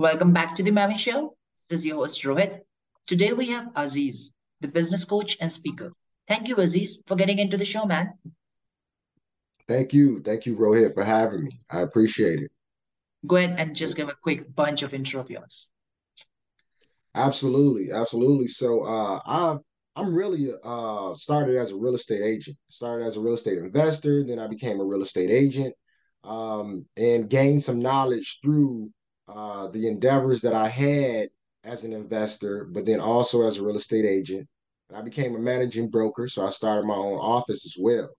Welcome back to the Maven Show. This is your host Rohit. Today we have Aziz, the business coach and speaker. Thank you, Aziz, for getting into the show, man. Thank you. Thank you, Rohit, for having me. I appreciate it. Go ahead and just give a quick bunch of intro of yours. Absolutely, absolutely. So uh I've I'm really uh started as a real estate agent. Started as a real estate investor, then I became a real estate agent um and gained some knowledge through uh the endeavors that I had as an investor, but then also as a real estate agent. And I became a managing broker, so I started my own office as well.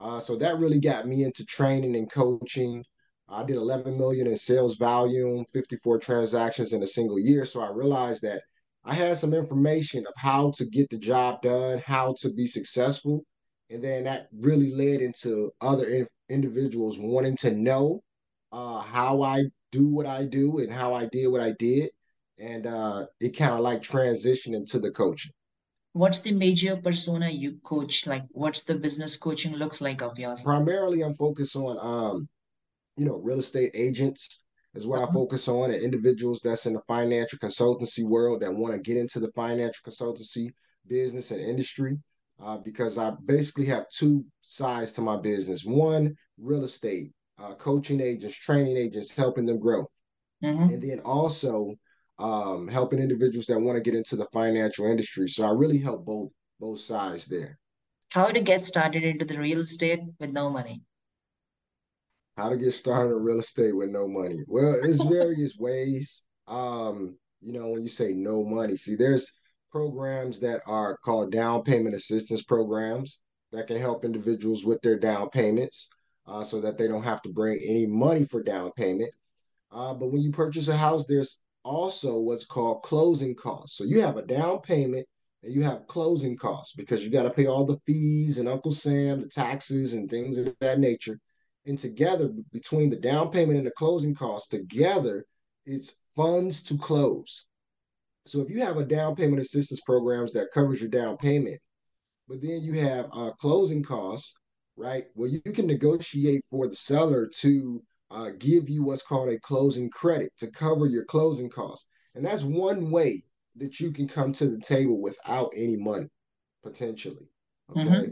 Uh, so that really got me into training and coaching. I did 11 million in sales volume, 54 transactions in a single year. So I realized that I had some information of how to get the job done, how to be successful. And then that really led into other in- individuals wanting to know uh, how I do what I do and how I did what I did. And uh, it kind of like transitioned into the coaching. What's the major persona you coach? Like, what's the business coaching looks like of yours? Primarily, I'm focused on um, you know, real estate agents is what I Uh-huh. focus on, and individuals that's in the financial consultancy world that want to get into the financial consultancy business and industry. Uh, because I basically have two sides to my business. One, real estate, uh, coaching agents, training agents, helping them grow. Mm-hmm. And then also um, helping individuals that want to get into the financial industry. So I really help both both sides there. How to get started into the real estate with no money? How to get started in real estate with no money? Well, it's various ways. Um, you know, when you say no money, see, there's programs that are called down payment assistance programs that can help individuals with their down payments uh, so that they don't have to bring any money for down payment. Uh, but when you purchase a house, there's also what's called closing costs. So you have a down payment and you have closing costs because you got to pay all the fees and Uncle Sam, the taxes and things of that nature. And together, between the down payment and the closing costs, together, it's funds to close. So if you have a down payment assistance programs that covers your down payment, but then you have uh, closing costs, right? Well, you can negotiate for the seller to uh, give you what's called a closing credit to cover your closing costs. And that's one way that you can come to the table without any money, potentially. Okay. Mm-hmm.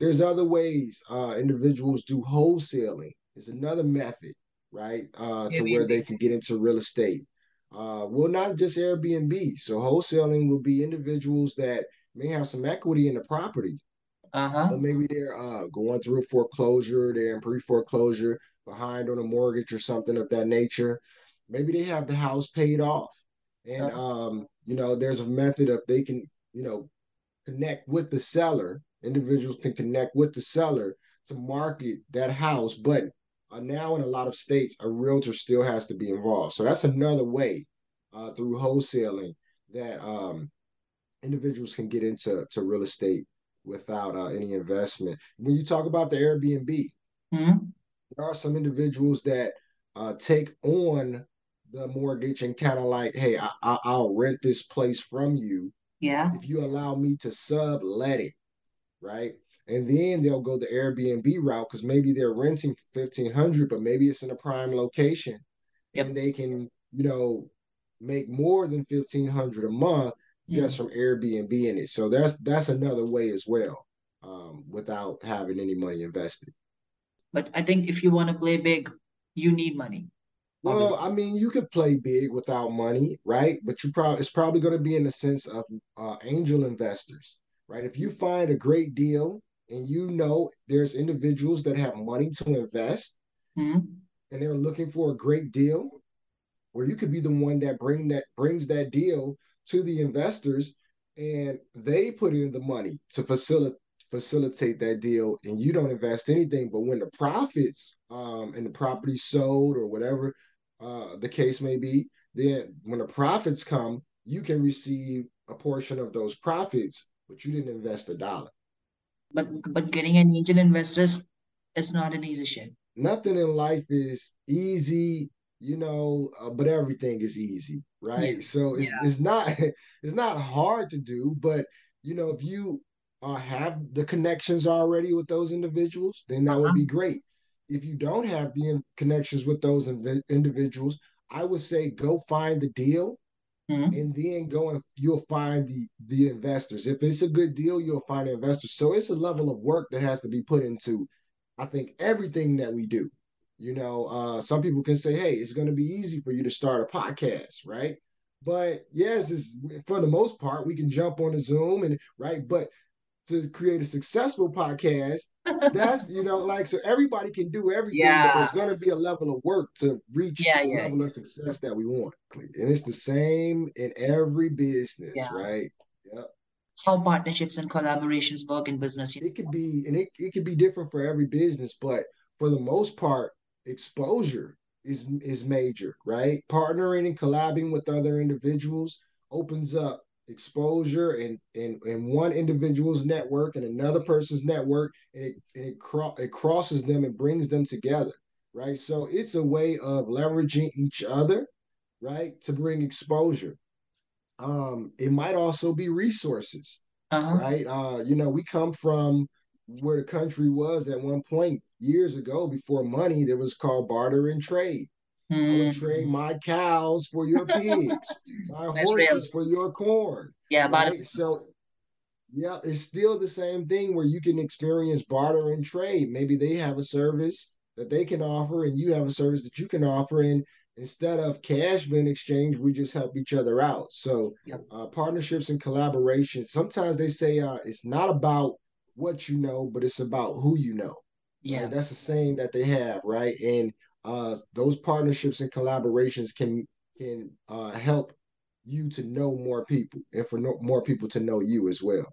There's other ways uh, individuals do wholesaling, is another method, right? Uh, to where they can get into real estate. Uh, well, not just Airbnb. So wholesaling will be individuals that may have some equity in the property, Uh-huh. but maybe they're uh, going through foreclosure, they're in pre-foreclosure, behind on a mortgage or something of that nature. Maybe they have the house paid off, and Uh, um, you know, there's a method of they can, you know, connect with the seller. Individuals can connect with the seller to market that house, but uh, now in a lot of states, a realtor still has to be involved. So that's another way uh, through wholesaling that um, individuals can get into to real estate without uh, any investment. When you talk about the Airbnb, mm-hmm. there are some individuals that uh, take on the mortgage and kind of like, hey, I, I, I'll rent this place from you Yeah. if you allow me to sublet it, right? And then they'll go the Airbnb route because maybe they're renting for fifteen hundred, but maybe it's in a prime location, and they can, you know, make more than fifteen hundred a month just Mm. from Airbnb in it. So that's that's another way as well, um, without having any money invested. But I think if you want to play big, you need money, Well, obviously. I mean, you could play big without money, right? But you probably it's probably going to be in the sense of uh, angel investors, right? If you find a great deal and you know there's individuals that have money to invest Mm-hmm. and they're looking for a great deal, where you could be the one that bring that brings that deal to the investors and they put in the money to facilitate facilitate that deal and you don't invest anything but when the profits um and the property sold or whatever uh the case may be then when the profits come you can receive a portion of those profits but you didn't invest a dollar But but getting an angel investors is not an easy shit. nothing in life is easy, you know, uh, but everything is easy, Yeah. right? So it's Yeah. it's not it's not hard to do, but you know, if you uh, have the connections already with those individuals, then that would Uh-huh. be great. If you don't have the in- connections with those inv- individuals, I would say go find the deal Mhm. and then go and you'll find the the investors. If it's a good deal, you'll find investors. So it's a level of work that has to be put into, I think, everything that we do. You know, uh, some people can say, "Hey, it's going to be easy for you to start a podcast, right?" But yes, it's for the most part we can jump on a Zoom and right. But to create a successful podcast, that's you know like so everybody can do everything, but there's going to be a level of work to reach Yeah, the yeah, level of success that we want. And it's the same in every business, yeah. right? Yep. How partnerships and collaborations work in business. It could be and it, it could be different for every business, but for the most part, exposure is is major, right? Partnering and collabing with other individuals opens up exposure and and in one individual's network and another person's network and it and it, cro- it crosses them and brings them together right so it's a way of leveraging each other right to bring exposure um it might also be resources Uh-huh. right uh you know we come from where the country was at one point years ago before money there was called barter and trade I would trade Hmm. my cows for your pigs, my That's real. horses for your corn, Yeah, right? So, yeah, it's still the same thing where you can experience barter and trade. Maybe they have a service that they can offer, and you have a service that you can offer. And instead of cash being exchanged, we just help each other out. So, Yep. uh, partnerships and collaborations. Sometimes they say uh, it's not about what you know, but it's about who you know. Yeah. Right? That's a saying that they have, right? And uh, those partnerships and collaborations can can uh, help you to know more people and for no, more people to know you as well.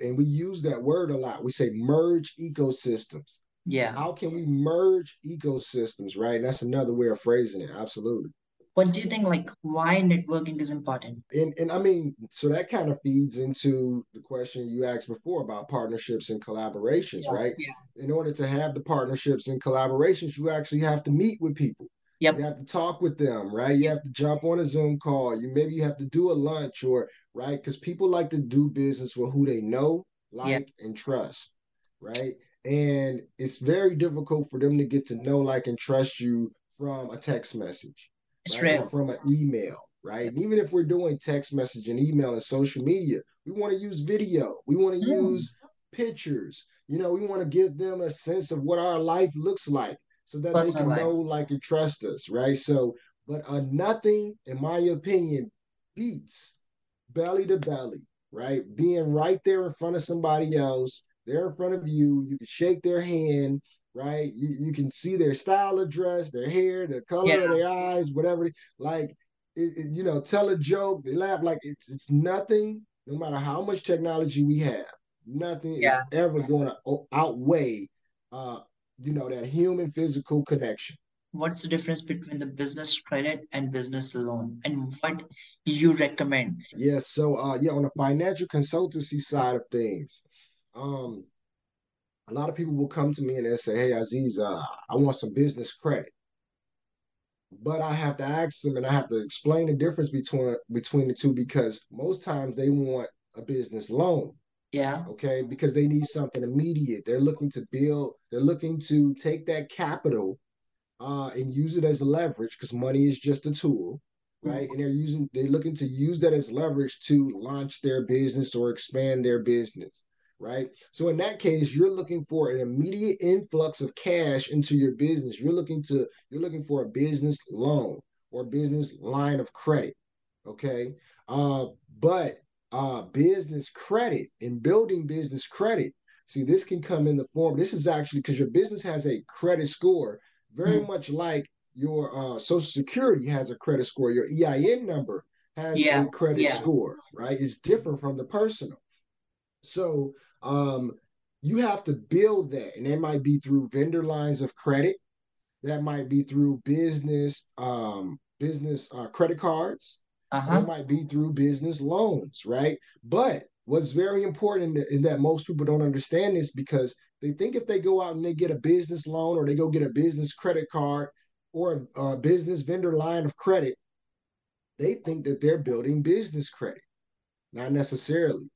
And we use that word a lot. We say merge ecosystems. Yeah. How can we merge ecosystems, right? That's another way of phrasing it. Absolutely. What do you think, like, why networking is important? And and I mean, so that kind of feeds into the question you asked before about partnerships and collaborations, Yeah. right? Yeah. In order to have the partnerships and collaborations, you actually have to meet with people. Yep. You have to talk with them, right? You have to jump on a Zoom call. You maybe you have to do a lunch or right because people like to do business with who they know, like, and trust, right? And it's very difficult for them to get to know, like, and trust you from a text message It's right? Or from an email, right? And even if we're doing text message and email and social media, we want to use video. We want to Mm. use pictures. You know, we want to give them a sense of what our life looks like so that they can know, like, and trust us, right? So, but uh, nothing, in my opinion, beats belly to belly, right? Being right there in front of somebody else, they're in front of you. You can shake their hand, right? You, you can see their style of dress, their hair, the color Yeah. of their eyes, whatever. Like, it, it- you know, tell a joke, they laugh. Like it's it's nothing. No matter how much technology we have, nothing Yeah. is ever going to outweigh, uh, you know, that human physical connection. What's the difference between the business credit and business loan? And what you recommend? Yes. So, uh, yeah, on the financial consultancy side of things, um, a lot of people will come to me and they'll say, "Hey, Aziz, uh, I want some business credit," but I have to ask them and I have to explain the difference between between the two because most times they want a business loan, Yeah. okay, because they need something immediate. They're looking to build. They're looking to take that capital uh, and use it as a leverage because money is just a tool, right? And they're using they're looking to use that as leverage to launch their business or expand their business, right? So in that case, you're looking for an immediate influx of cash into your business. You're looking to you're looking for a business loan or business line of credit, okay? Uh, but uh, business credit and building business credit. See, this can come in the form. This is actually because your business has a credit score very Mm. much like your uh, social security has a credit score your ein number has Yeah. a credit Yeah. score right it's different from the personal so um, you have to build that and that might be through vendor lines of credit that might be through business um, business uh, credit cards Uh-huh. it might be through business loans right but what's very important in, that most people don't understand this because they think if they go out and they get a business loan or they go get a business credit card or a business vendor line of credit, they think that they're building business credit. Not necessarily,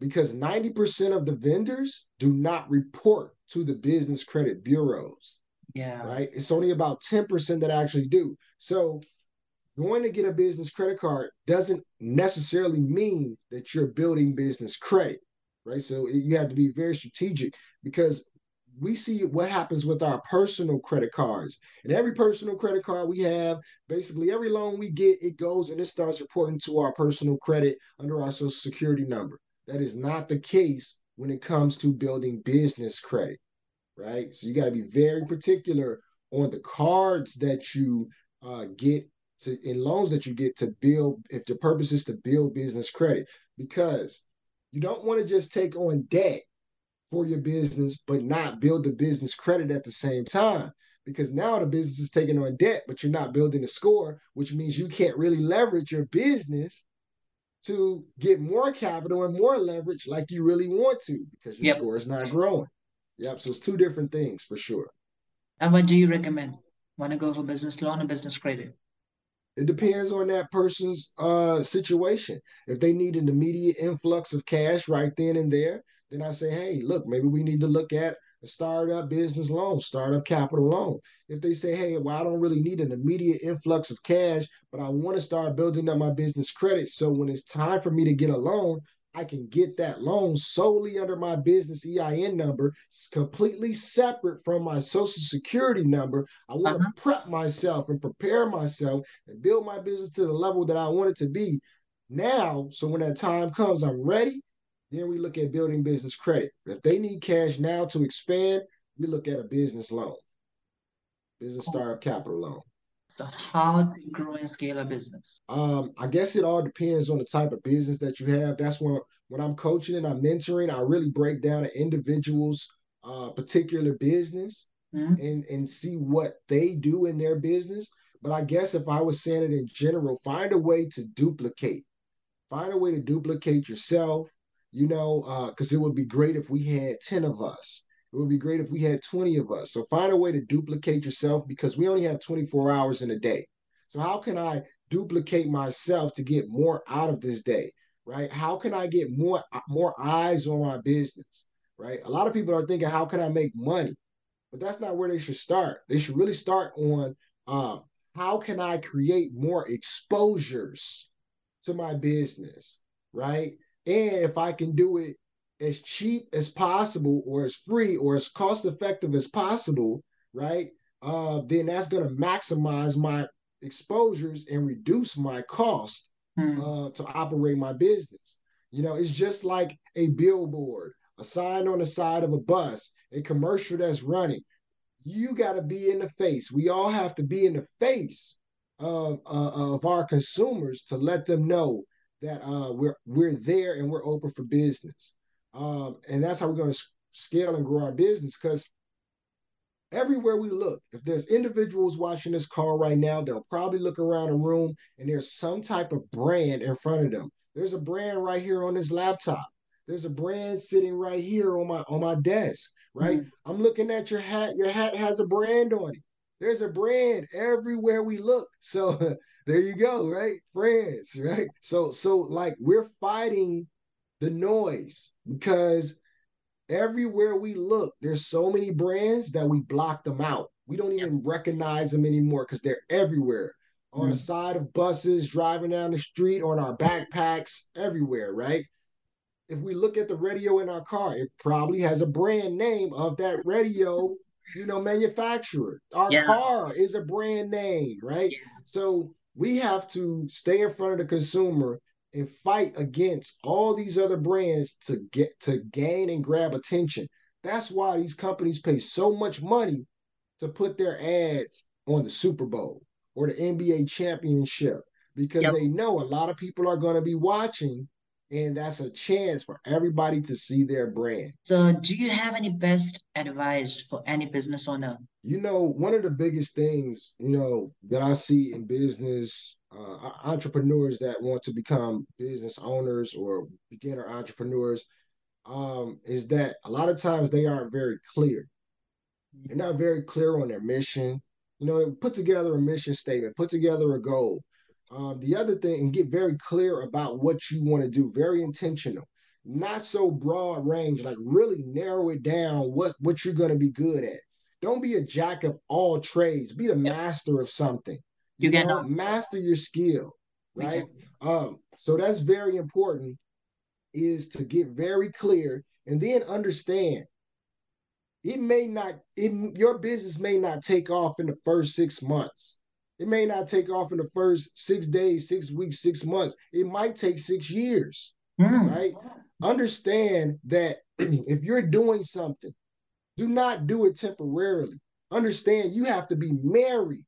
because 90% of the vendors do not report to the business credit bureaus, Yeah. right? It's only about 10% that actually do. So going to get a business credit card doesn't necessarily mean that you're building business credit, right? So you have to be very strategic because we see what happens with our personal credit cards. And every personal credit card we have, basically every loan we get, it goes and it starts reporting to our personal credit under our social security number. That is not the case when it comes to building business credit, right? So you got to be very particular on the cards that you uh, get to in loans that you get to build if the purpose is to build business credit because you don't want to just take on debt for your business but not build the business credit at the same time because now the business is taking on debt but you're not building a score which means you can't really leverage your business to get more capital and more leverage like you really want to because your yep. score is not growing yep so it's two different things for sure and what do you recommend want to go for business loan or business credit it depends on that person's uh, situation. If they need an immediate influx of cash right then and there, then I say, hey, look, maybe we need to look at startup business loan, startup capital loan. If they say, hey, well, I don't really need an immediate influx of cash, but I want to start building up my business credit. So when it's time for me to get a loan, I can get that loan solely under my business EIN number, it's completely separate from my social security number. I want uh-huh. to prep myself and prepare myself and build my business to the level that I want it to be now. So when that time comes, I'm ready. Then we look at building business credit. If they need cash now to expand, we look at a business loan, business startup capital loan So how to grow and scale a business? Um, I guess it all depends on the type of business that you have. That's when when I'm coaching and I'm mentoring, I really break down an individual's uh, particular business mm-hmm. and and see what they do in their business. But I guess if I was saying it in general, find a way to duplicate. Find a way to duplicate yourself. You know, because uh, it would be great if we had ten of us it would be great if we had 20 of us. So find a way to duplicate yourself because we only have 24 hours in a day. So how can I duplicate myself to get more out of this day? Right? How can I get more more eyes on my business? Right? A lot of people are thinking, how can I make money? But that's not where they should start. They should really start on uh, how can I create more exposures to my business, right? And if I can do it as cheap as possible or as free or as cost effective as possible, right? Uh, then that's going to maximize my exposures and reduce my cost hmm. uh, to operate my business. You know, it's just like a billboard, a sign on the side of a bus, a commercial that's running. You got to be in the face. We all have to be in the face of uh, of our consumers to let them know that uh, we're we're there and we're open for business. Um, and that's how we're going to scale and grow our business because everywhere we look, if there's individuals watching this call right now, they'll probably look around a room and there's some type of brand in front of them. There's a brand right here on this laptop. There's a brand sitting right here on my on my desk, right? Mm-hmm. I'm looking at your hat. Your hat has a brand on it. There's a brand everywhere we look. So there you go, right? Brands, right? So so like we're fighting the noise because everywhere we look, there's so many brands that we block them out. We don't even recognize them anymore because they're everywhere on mm-hmm. the side of buses, driving down the street, on our backpacks, everywhere, right? If we look at the radio in our car, it probably has a brand name of that radio, you know, manufacturer. Our yeah. car is a brand name, right? Yeah. So we have to stay in front of the consumer and fight against all these other brands to get to gain and grab attention. That's why these companies pay so much money to put their ads on the Super Bowl or the NBA championship because yep. they know a lot of people are going to be watching and that's a chance for everybody to see their brand. So, do you have any best advice for any business owner? You know, one of the biggest things, you know, that I see in business uh, entrepreneurs that want to become business owners or beginner entrepreneurs um, is that a lot of times they aren't very clear. They're not very clear on their mission. You know, put together a mission statement, put together a goal. Um, the other thing, and get very clear about what you want to do, very intentional, not so broad range, like really narrow it down what, what you're going to be good at. Don't be a jack of all trades, be the master of something. You, you cannot master your skill, right? Um, so that's very important is to get very clear and then understand. It may not it, your business may not take off in the first six months it may not take off in the first six days six weeks six months it might take six years Hmm. right understand that if you're doing something do not do it temporarily understand you have to be married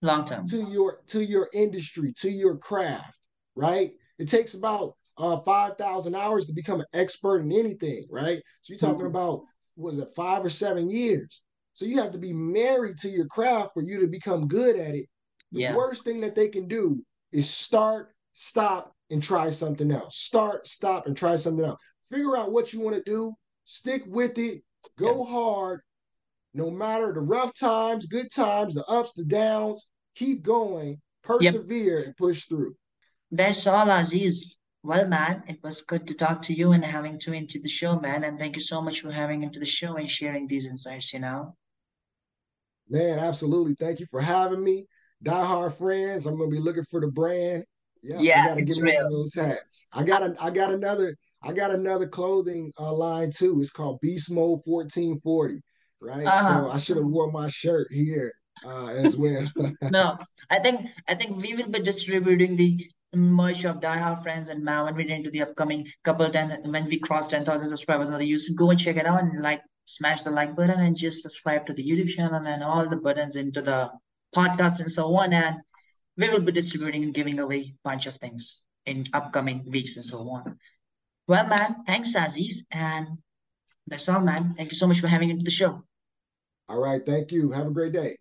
Long term. to your to your industry to your craft right it takes about uh 5000 hours to become an expert in anything right so you're talking Mhm. about was it five or seven years so you have to be married to your craft for you to become good at it the Yeah. worst thing that they can do is start stop and try something else start stop and try something else figure out what you want to do stick with it go hard no matter the rough times good times the ups the downs keep going persevere and push through That's all, Aziz. Well, man, it was good to talk to you and having you into the show, man. And thank you so much for having into the show and sharing these insights, you know. Man, absolutely. Thank you for having me. Die Hard Friends. I'm gonna be looking for the brand. Yeah, Yeah, I gotta get real. of those hats. I got a, I got another, I got another clothing uh, line too. It's called Beast Mode 1440. Right. Uh-huh. So I should have worn my shirt here uh, as well. No, I think I think we will be distributing the merch of Die Hard Friends and Man when we get into the upcoming couple ten when we cross ten thousand subscribers on the YouTube. Go and check it out and like smash the like button and just subscribe to the YouTube channel and all the buttons into the podcast and so on. And we will be distributing and giving away a bunch of things in upcoming weeks and so on. Well, man, thanks, Aziz, and that's all, man. Thank you so much for having me to the show. All right. Thank you. Have a great day.